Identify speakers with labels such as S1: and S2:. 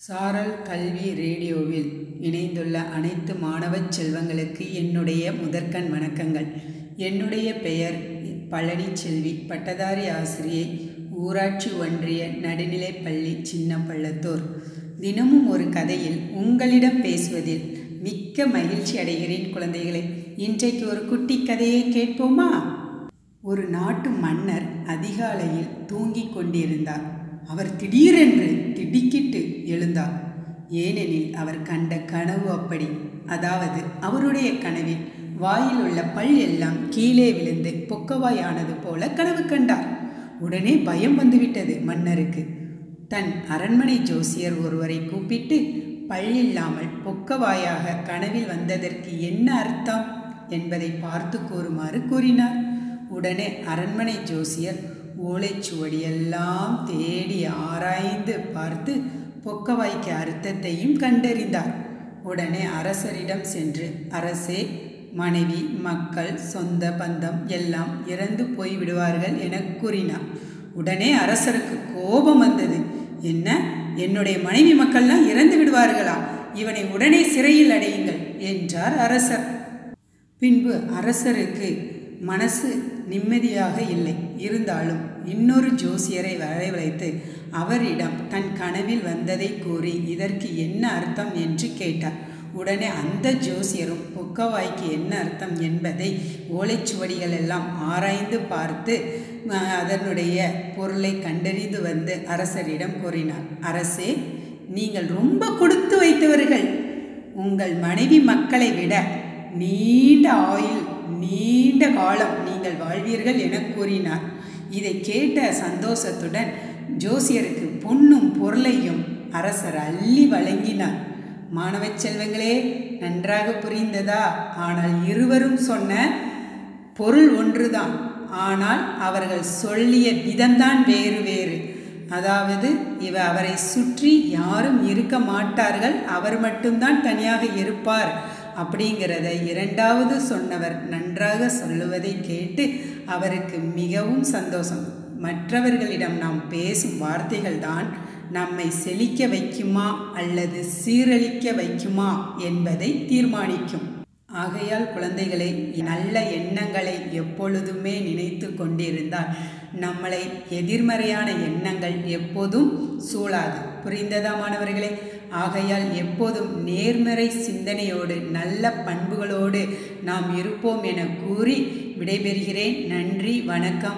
S1: சாரல் கல்வி ரேடியோவில் இணைந்துள்ள அனைத்து மாணவச் செல்வங்களுக்கு என்னுடைய முதற்கண் வணக்கங்கள். என்னுடைய பெயர் பழனிச்செல்வி. பட்டதாரி ஆசிரியை ஊராட்சி ஒன்றிய நடுநிலைப்பள்ளி சின்னப்பள்ளத்தூர். தினமும் ஒரு கதையில் உங்களிடம் பேசுவதில் மிக்க மகிழ்ச்சி அடைகிறேன் குழந்தைகளை. இன்றைக்கு ஒரு குட்டி கதையை கேட்போமா? ஒரு நாட்டு மன்னர் அதிகாலையில் தூங்கிக் கொண்டிருந்தார். அவர் திடீரென்று திடுக்கிட்டு எழுந்தார். ஏனெனில் அவர் கண்ட கனவு அப்படி. அதாவது அவருடைய கனவில் வாயில் உள்ள பல் எல்லாம் கீழே விழுந்து பொக்கவாயானது போல கனவு கண்டார். உடனே பயம் வந்துவிட்டது மன்னருக்கு. தன் அரண்மனை ஜோசியர் ஒருவரை கூப்பிட்டு பல் இல்லாமல் பொக்கவாயாக கனவில் வந்ததற்கு என்ன அர்த்தம்? என்பதை பார்த்து கூறுமாறு கூறினார். உடனே அரண்மனை ஜோசியர் ஓலைச்சுவடியெல்லாம் தேடி ஆராய்ந்து பார்த்து பொக்கவாய்க்கு அர்த்தத்தையும் கண்டறிந்தார். உடனே அரசரிடம் சென்று அரசே மனைவி மக்கள் சொந்த பந்தம் எல்லாம் இறந்து போய் விடுவார்கள் என கூறினார். உடனே அரசருக்கு கோபம் வந்தது. என்ன? என்னுடைய மனைவி மக்கள்லாம் இறந்து விடுவார்களா? இவனை உடனே சிறையில் அடையுங்கள் என்றார் அரசர். பின்பு அரசருக்கு மனசு நிம்மதியாக இல்லை. இருந்தாலும் இன்னொரு ஜோசியரை வரவழைத்து அவரிடம் தன் கனவில் வந்ததை கூறி இதற்கு என்ன அர்த்தம்? என்று கேட்டார். உடனே அந்த ஜோசியரும் பொக்கவாய்க்கு என்ன அர்த்தம் என்பதை ஓலைச்சுவடிகள் எல்லாம் ஆராய்ந்து பார்த்து அதனுடைய பொருளை கண்டறிந்து வந்து அரசரிடம் கூறினார். அரசே நீங்கள் ரொம்ப கொடுத்து வைத்தவர்கள். உங்கள் மனைவி மக்களை விட நீண்ட ஆயுள் நீண்ட காலம் நீங்கள் வாழ்வீர்கள் என கூறினார். இதை கேட்ட சந்தோஷத்துடன் ஜோசியருக்கு பொன்னும் பொருளையும் அரசர் அள்ளி வழங்கினார். மாணவ செல்வங்களே நன்றாக புரிந்ததா? ஆனால் இருவரும் சொன்ன பொருள் ஒன்றுதான். ஆனால் அவர்கள் சொல்லிய விதம்தான் வேறு வேறு. அதாவது இவ அவரை சுற்றி யாரும் இருக்க மாட்டார்கள். அவர் மட்டும்தான் தனியாக இருப்பார். அப்படிங்கிறத இரண்டாவது சொன்னவர் நன்றாக சொல்லுவதை கேட்டு அவருக்கு மிகவும் சந்தோஷம். மற்றவர்களிடம் நாம் பேசும் வார்த்தைகள் தான் நம்மை செழிக்க வைக்குமா அல்லது சீரழிக்க வைக்குமா என்பதை தீர்மானிக்கும். ஆகையால் குழந்தைகளை நல்ல எண்ணங்களை எப்பொழுதுமே நினைத்து கொண்டிருந்தால் நம்மளை எதிர்மறையான எண்ணங்கள் எப்போதும் சூழாது. புரிந்ததா மாணவர்களே? ஆகையால் எப்போதும் நேர்மறை சிந்தனையோடு நல்ல பண்புகளோடு நாம் இருப்போம் என கூறி விடைபெறுகிறேன். நன்றி வணக்கம்.